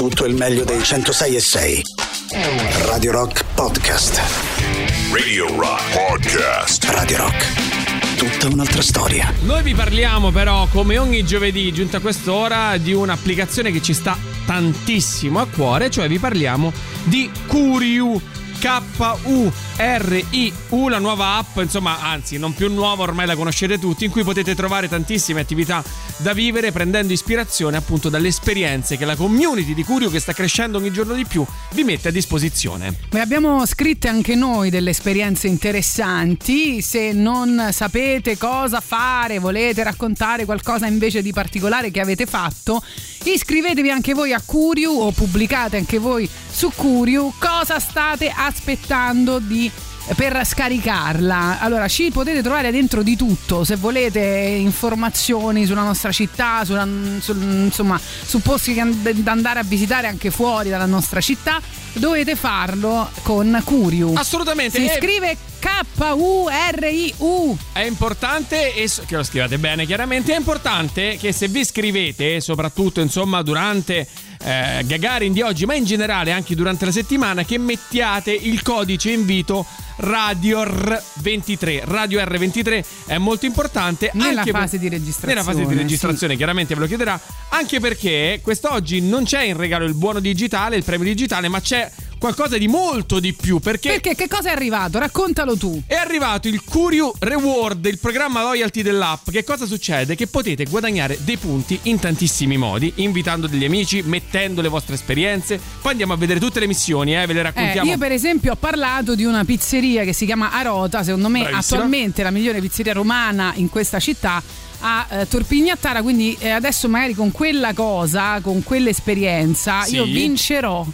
tutto il meglio dei 106 e 6. Radio Rock Podcast. Radio Rock Podcast. Radio Rock. Tutta un'altra storia. Noi vi parliamo però, come ogni giovedì, giunta a quest'ora, di un'applicazione che ci sta tantissimo a cuore, cioè vi parliamo di Curiu. K-U-R-I-U, la nuova app, insomma, anzi, non più nuova, ormai la conoscete tutti, in cui potete trovare tantissime attività da vivere prendendo ispirazione appunto dalle esperienze che la community di Curio, che sta crescendo ogni giorno di più, vi mette a disposizione. Beh, abbiamo scritte anche noi delle esperienze interessanti, se non sapete cosa fare, volete raccontare qualcosa invece di particolare che avete fatto, iscrivetevi anche voi a Curio o pubblicate anche voi su Curio cosa state aspettando di per scaricarla. Allora, ci potete trovare dentro di tutto, se volete informazioni sulla nostra città, sulla, sul, insomma, su posti da andare a visitare anche fuori dalla nostra città, dovete farlo con Curiu. Assolutamente. Si scrive K-U-R-I-U. È importante, e che lo scrivate bene chiaramente, è importante che se vi scrivete, soprattutto insomma durante eh, Gagarin di oggi, ma in generale anche durante la settimana, che mettiate il codice invito Radio R23. Radio R23 è molto importante. Nella fase per, di registrazione. Nella fase di registrazione, sì. chiaramente ve lo chiederà. Anche perché quest'oggi non c'è in regalo il buono digitale, il premio digitale, ma c'è qualcosa di molto di più. Perché, perché che cosa è arrivato? Raccontalo tu. È arrivato il Curio Reward, il programma loyalty dell'app. Che cosa succede? Che potete guadagnare dei punti in tantissimi modi, invitando degli amici, mettendo le vostre esperienze. Poi andiamo a vedere tutte le missioni, eh, ve le raccontiamo. Eh, io, per esempio, ho parlato di una pizzeria che si chiama Arota. Secondo me, Bravissima. attualmente la migliore pizzeria romana in questa città a eh, Torpignattara, quindi eh, adesso magari con quella cosa, con quell'esperienza, Sì. io vincerò.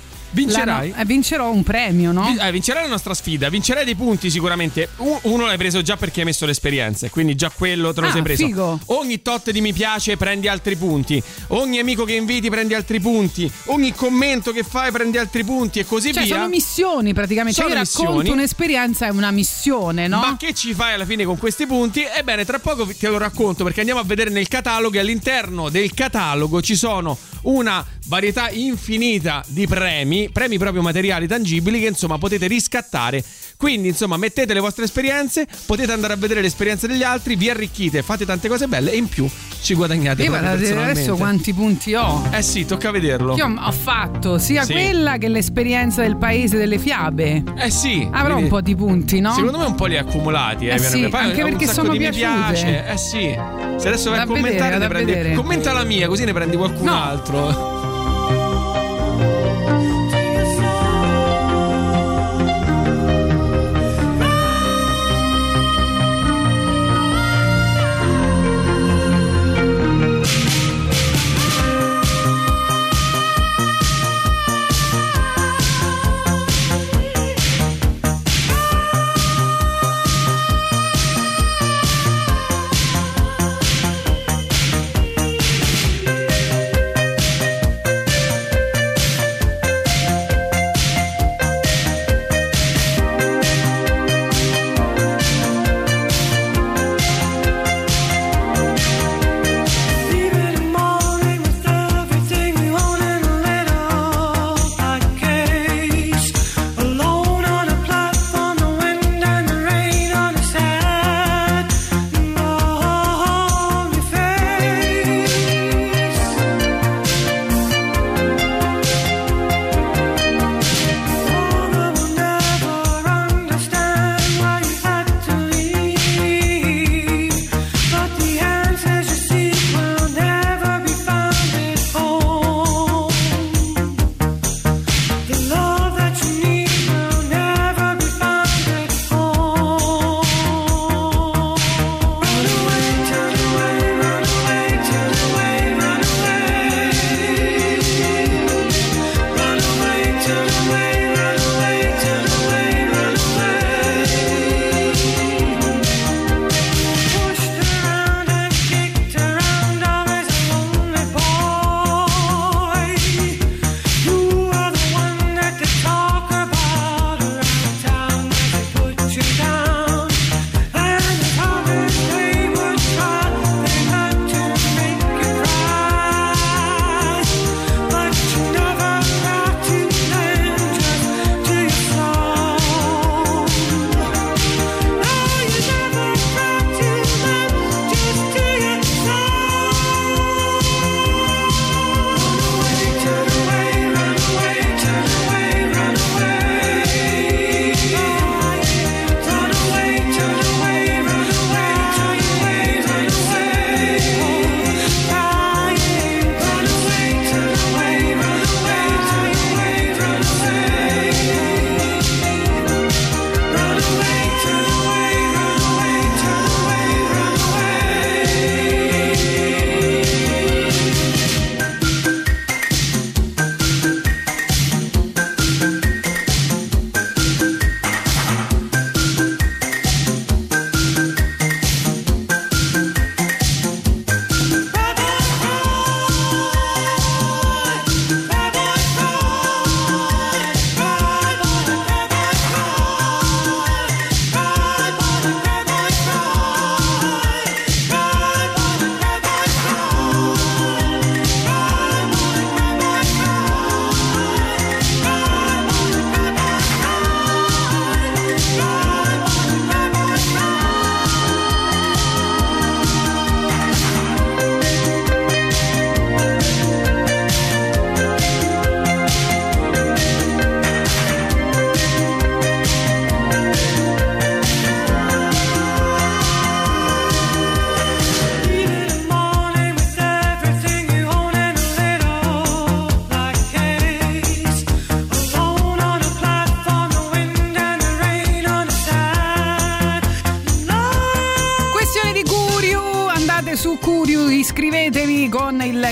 Vincerai? la eh, vincerò un premio, no? Eh, vincerai la nostra sfida, vincerai dei punti sicuramente. Uno l'hai preso già perché hai messo l'esperienza, quindi già quello te lo Ah, sei preso. figo. Ogni tot di mi piace prendi altri punti. Ogni amico che inviti prendi altri punti. Ogni commento che fai prendi altri punti e così Cioè, via. sono missioni praticamente. Sono Cioè, io racconto missioni. un'esperienza, è una missione, no? Ma che ci fai alla fine con questi punti? Ebbene, tra poco te lo racconto perché andiamo a vedere nel catalogo e all'interno del catalogo ci sono una varietà infinita di premi, premi proprio materiali tangibili che insomma potete riscattare. Quindi insomma mettete le vostre esperienze, potete andare a vedere le esperienze degli altri, vi arricchite, fate tante cose belle e in più ci guadagnate Io vado adesso quanti punti ho. Eh sì, tocca vederlo. Io ho fatto sia Sì. quella che l'esperienza del paese delle fiabe. Eh sì. Avrò quindi- un po' di punti, no? Secondo me un po' li ha accumulati, eh, Eh sì. Poi anche perché sono di mi piaciute. piace. Eh sì. Se adesso vai a commentare vedere, ne prendi. vedere. Commenta la mia, così ne prendi qualcun No. altro.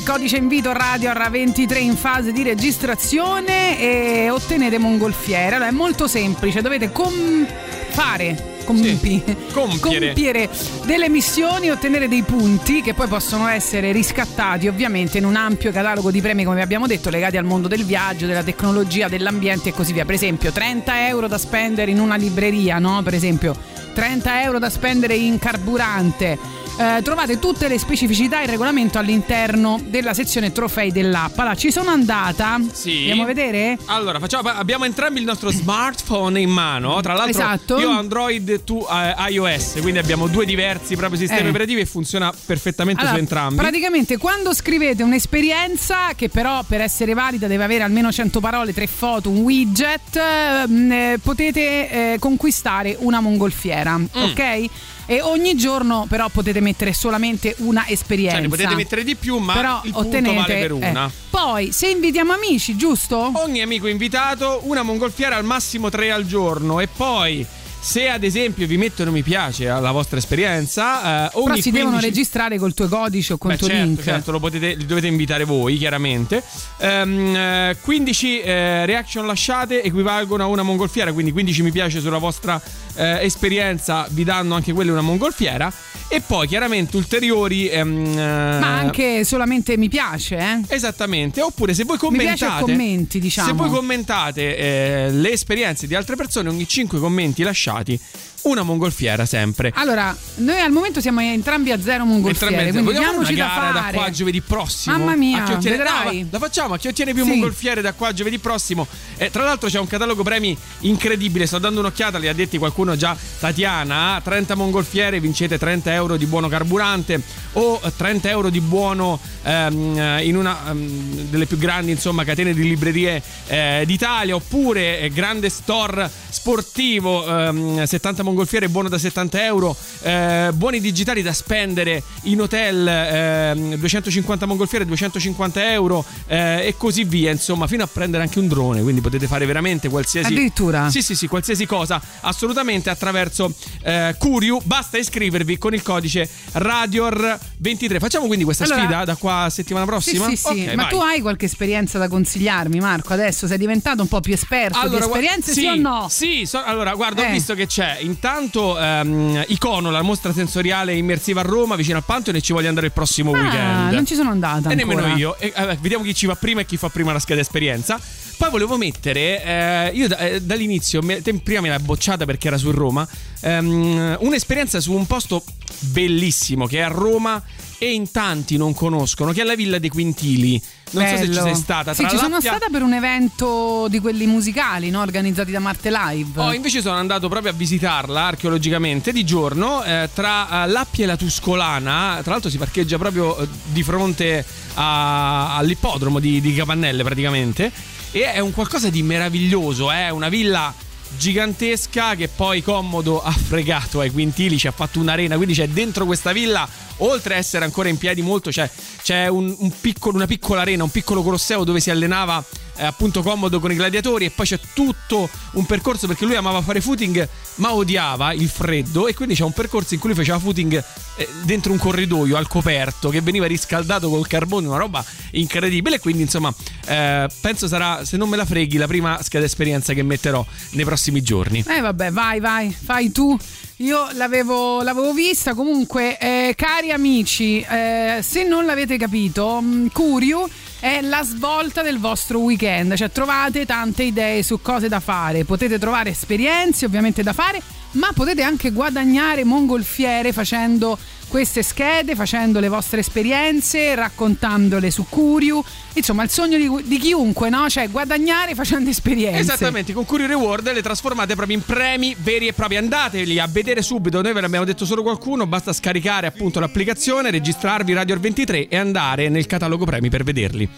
Codice invito radio RA23 in fase di registrazione e ottenete mongolfiere. Allora è molto semplice, dovete com- fare compi- Sì, compiere. compiere delle missioni, ottenere dei punti che poi possono essere riscattati ovviamente in un ampio catalogo di premi come abbiamo detto legati al mondo del viaggio, della tecnologia, dell'ambiente e così via. Per esempio 30 euro da spendere in una libreria, no? Per esempio 30 euro da spendere in carburante. Eh, trovate tutte le specificità e il regolamento all'interno della sezione trofei dell'app. Allora, ci sono andata. Sì. Andiamo a vedere? Allora, facciamo, abbiamo entrambi il nostro smartphone in mano. Tra l'altro, Esatto. io ho Android, tu eh, iOS, quindi abbiamo due diversi proprio sistemi Eh. operativi e funziona perfettamente Allora, su entrambi. Praticamente quando scrivete un'esperienza che però per essere valida deve avere almeno 100 parole, 3 foto, un widget, ehm, eh, potete eh, conquistare una mongolfiera, Mm. ok? E ogni giorno però potete mettere solamente una esperienza. Cioè, ne potete mettere di più, ma però il ottenete vale per una. eh. Poi, se invitiamo amici, giusto? Ogni amico invitato, una mongolfiera al massimo tre al giorno. E poi, se ad esempio vi mettono mi piace alla vostra esperienza, eh, ogni Però si devono 15 registrare col tuo codice o con Beh, il tuo certo, link. certo, lo potete, li dovete invitare voi, chiaramente. Ehm, eh, 15 eh, reaction lasciate equivalgono a una mongolfiera, quindi 15 mi piace sulla vostra eh, esperienza vi danno anche quelle una mongolfiera. E poi chiaramente ulteriori. ehm, eh, Ma anche solamente mi piace, eh? Esattamente, oppure se voi commentate, commenti, diciamo. se voi commentate eh, le esperienze di altre persone, ogni 5 commenti lasciati, una mongolfiera sempre. Allora, noi al momento siamo entrambi a zero mongolfiere, Entrambi- quindi Vogliamo fare diamoci una da gara da, fare. qua a giovedì prossimo? Mamma mia, A ottiene- vedrai. No, la facciamo a chi ottiene più Sì. mongolfiere da qua a giovedì prossimo. Eh, tra l'altro c'è un catalogo premi incredibile. Sto dando un'occhiata, li ha detti qualcuno già. Tatiana, 30 mongolfiere, vincete 30 euro di buono carburante o 30 euro di buono ehm, eh, in una ehm, delle più grandi insomma catene di librerie eh, d'Italia. Oppure eh, grande store sportivo, ehm, 70 mongolfiere, buono da 70 euro. eh, buoni digitali da spendere in hotel, ehm, 250 mongolfiere, 250 euro eh, e così via. Insomma, fino a prendere anche un drone. Quindi potete fare veramente qualsiasi. Addirittura? Sì, sì, sì, qualsiasi cosa. Assolutamente attraverso eh, Curiu. Basta iscrivervi con il codice Radior23. Facciamo quindi questa Allora- sfida da qua a settimana Sì, prossima? sì, sì. Ok, Ma vai. tu hai qualche esperienza da consigliarmi, Marco? Adesso sei diventato un po' più esperto di gua- esperienze, sì, o no? Sì, so- allora guarda, ho Eh. Visto che c'è intanto ehm, Icono, la mostra sensoriale immersiva a Roma, vicino al Pantheon, e ci voglio andare il prossimo Ah, weekend. non ci sono andata. E ancora. nemmeno io. E, eh, vediamo chi ci va prima e chi fa prima la scheda esperienza. Poi volevo mettere, eh, io da- eh, dall'inizio, me- te prima me l'ha bocciata perché era su Roma, ehm, un'esperienza su un posto bellissimo che è a Roma e in tanti non conoscono, che è la Villa dei Quintili. Non so se ci Bello. sei stata. Sì, Tra ci sono stata per un evento di quelli musicali, no? Organizzati da Marte Live. Oh, invece sono andato proprio a visitarla archeologicamente di giorno eh, tra eh, l'Appia e la Tuscolana. Tra l'altro si parcheggia proprio eh, di fronte a- all'ippodromo di, di Capannelle praticamente. E è un qualcosa di meraviglioso, è una villa gigantesca che poi Commodo ha fregato ai quintili, ci ha fatto un'arena, quindi c'è dentro questa villa, oltre a essere ancora in piedi molto, c'è, c'è un- un piccolo- una piccola arena, un piccolo colosseo dove si allenava eh, appunto Commodo con i gladiatori e poi c'è tutto un percorso perché lui amava fare footing ma odiava il freddo e quindi c'è un percorso in cui lui faceva footing eh, dentro un corridoio al coperto che veniva riscaldato col carbone, una roba incredibile quindi insomma eh, penso sarà, se non me la freghi, la prima scheda esperienza che metterò nei prossimi giorni. Eh vabbè, vai, vai, fai tu. Io l'avevo, l'avevo vista, comunque, eh, cari amici, eh, se non l'avete capito, mh, Curiu è la svolta del vostro weekend, cioè trovate tante idee su cose da fare, potete trovare esperienze ovviamente da fare, ma potete anche guadagnare mongolfiere facendo queste schede, facendo le vostre esperienze, raccontandole su Curiu, insomma il sogno di, di chiunque, no? Cioè guadagnare facendo esperienze. Esattamente, con Curio Reward le trasformate proprio in premi veri e propri. Andateli a vedere subito, noi ve l'abbiamo detto solo qualcuno, basta scaricare appunto l'applicazione, registrarvi Radio 23 e andare nel catalogo premi per vederli.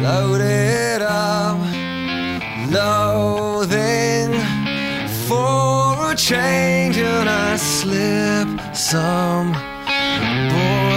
loaded up, a change, and I slip some boil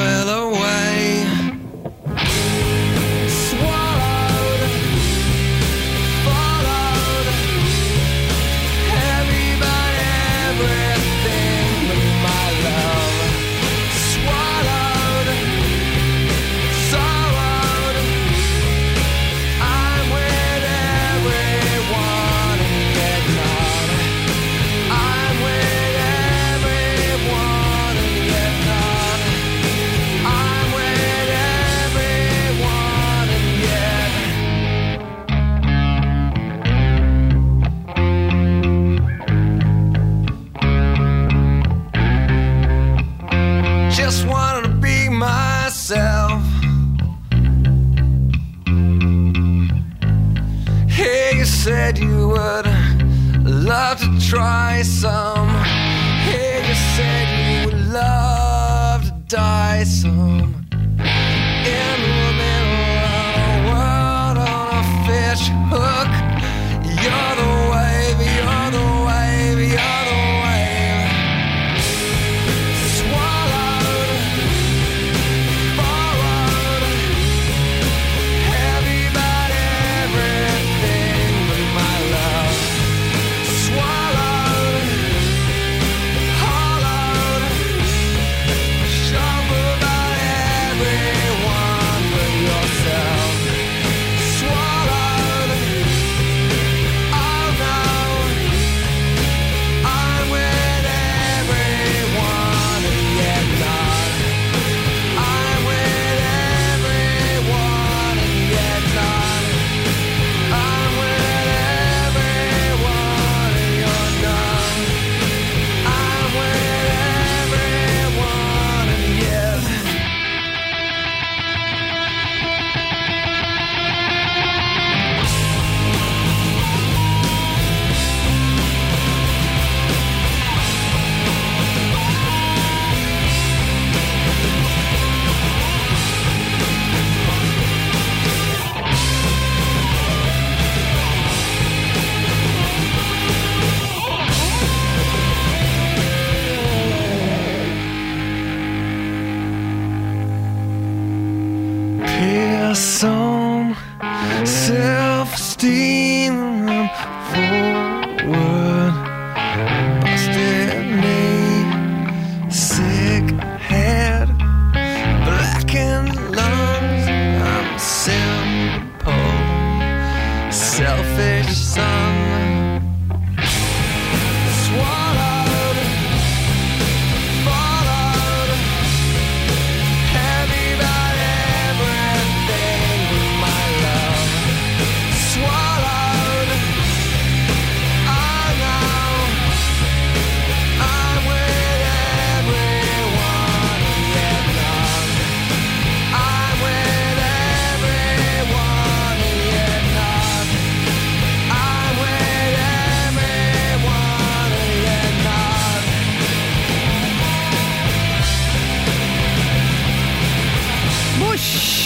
to try some. Hey, you said you would love to die some. In the middle of the world on a fish hook.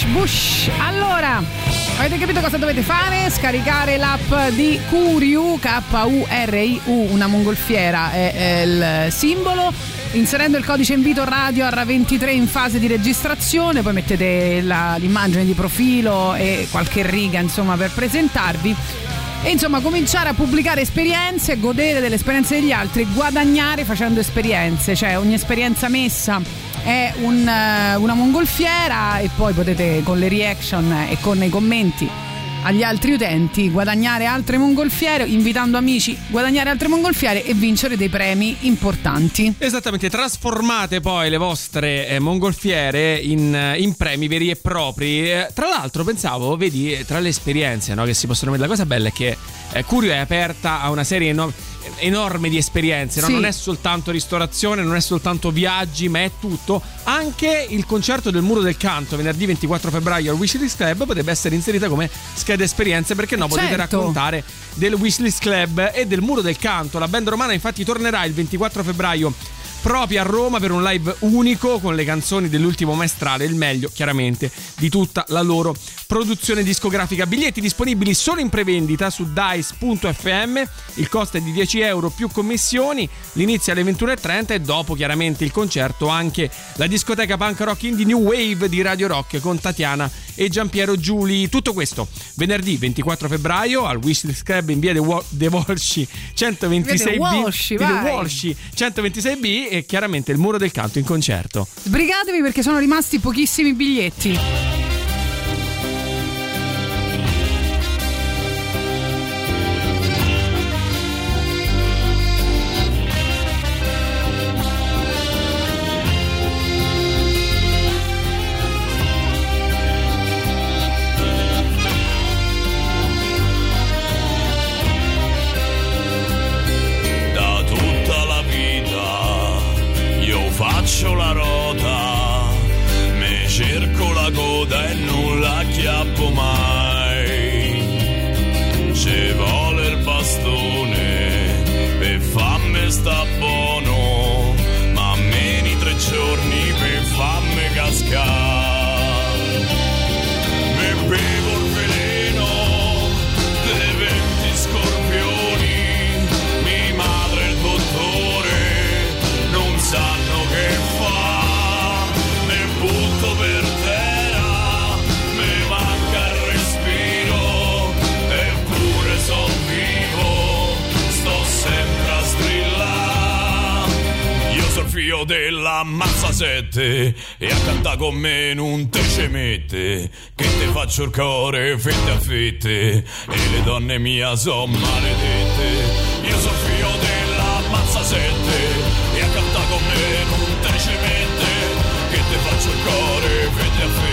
Bush, Bush. Allora, avete capito cosa dovete fare? Scaricare l'app di Kuriu, K-U-R-I-U, una mongolfiera è, è il simbolo. Inserendo il codice invito radio R23 in fase di registrazione, poi mettete la- l'immagine di profilo e qualche riga insomma per presentarvi. E insomma cominciare a pubblicare esperienze, godere delle esperienze degli altri, guadagnare facendo esperienze, cioè ogni esperienza messa è un, eh, una mongolfiera e poi potete con le reaction e con i commenti agli altri utenti guadagnare altre mongolfiere, invitando amici, guadagnare altre mongolfiere e vincere dei premi importanti. Esattamente, trasformate poi le vostre eh, mongolfiere in, eh, in premi veri e propri. Eh, tra l'altro, pensavo, vedi, eh, tra le esperienze no, che si possono mettere, la cosa bella è che eh, Curio è aperta a una serie eno- enorme di esperienze, no? Sì. non è soltanto ristorazione, non è soltanto viaggi, ma è tutto. Anche il concerto del Muro del Canto venerdì 24 febbraio al Wishlist Club potrebbe essere inserita come scheda esperienze perché no, potete Certo. raccontare del Wishlist Club e del Muro del Canto. La band romana infatti tornerà il 24 febbraio proprio a Roma per un live unico con le canzoni dell'ultimo maestrale, il meglio chiaramente di tutta la loro produzione discografica. Biglietti disponibili solo in prevendita su dice.fm, il costo è di 10 euro più commissioni, l'inizio alle 21.30 e dopo chiaramente il concerto anche la discoteca punk rock indie New Wave di Radio Rock con Tatiana e Giampiero Giuli. Tutto questo venerdì 24 febbraio al Wishlist Club in via De, Wa- De Volsci 126B. Via De. Volsci 126B e chiaramente il muro del canto in concerto. Sbrigatevi perché sono rimasti pochissimi biglietti. 7 e cantare con me non te ce mette che te faccio il cuore fette a fette e le donne mia son maledette. Io sono figlio della mazza 7 e a cantare con me non te ce mette che te faccio il cuore fette a fette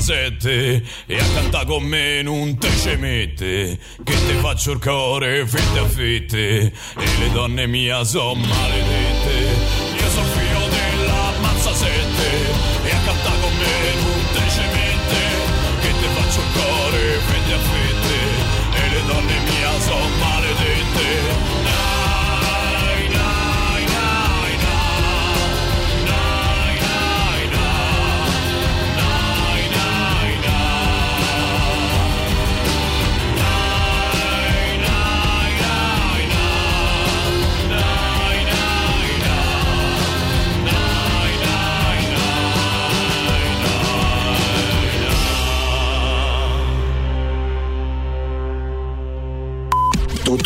7 e a cantare con me non te ce mette che te faccio il cuore fette a fette e le donne mia son maledette.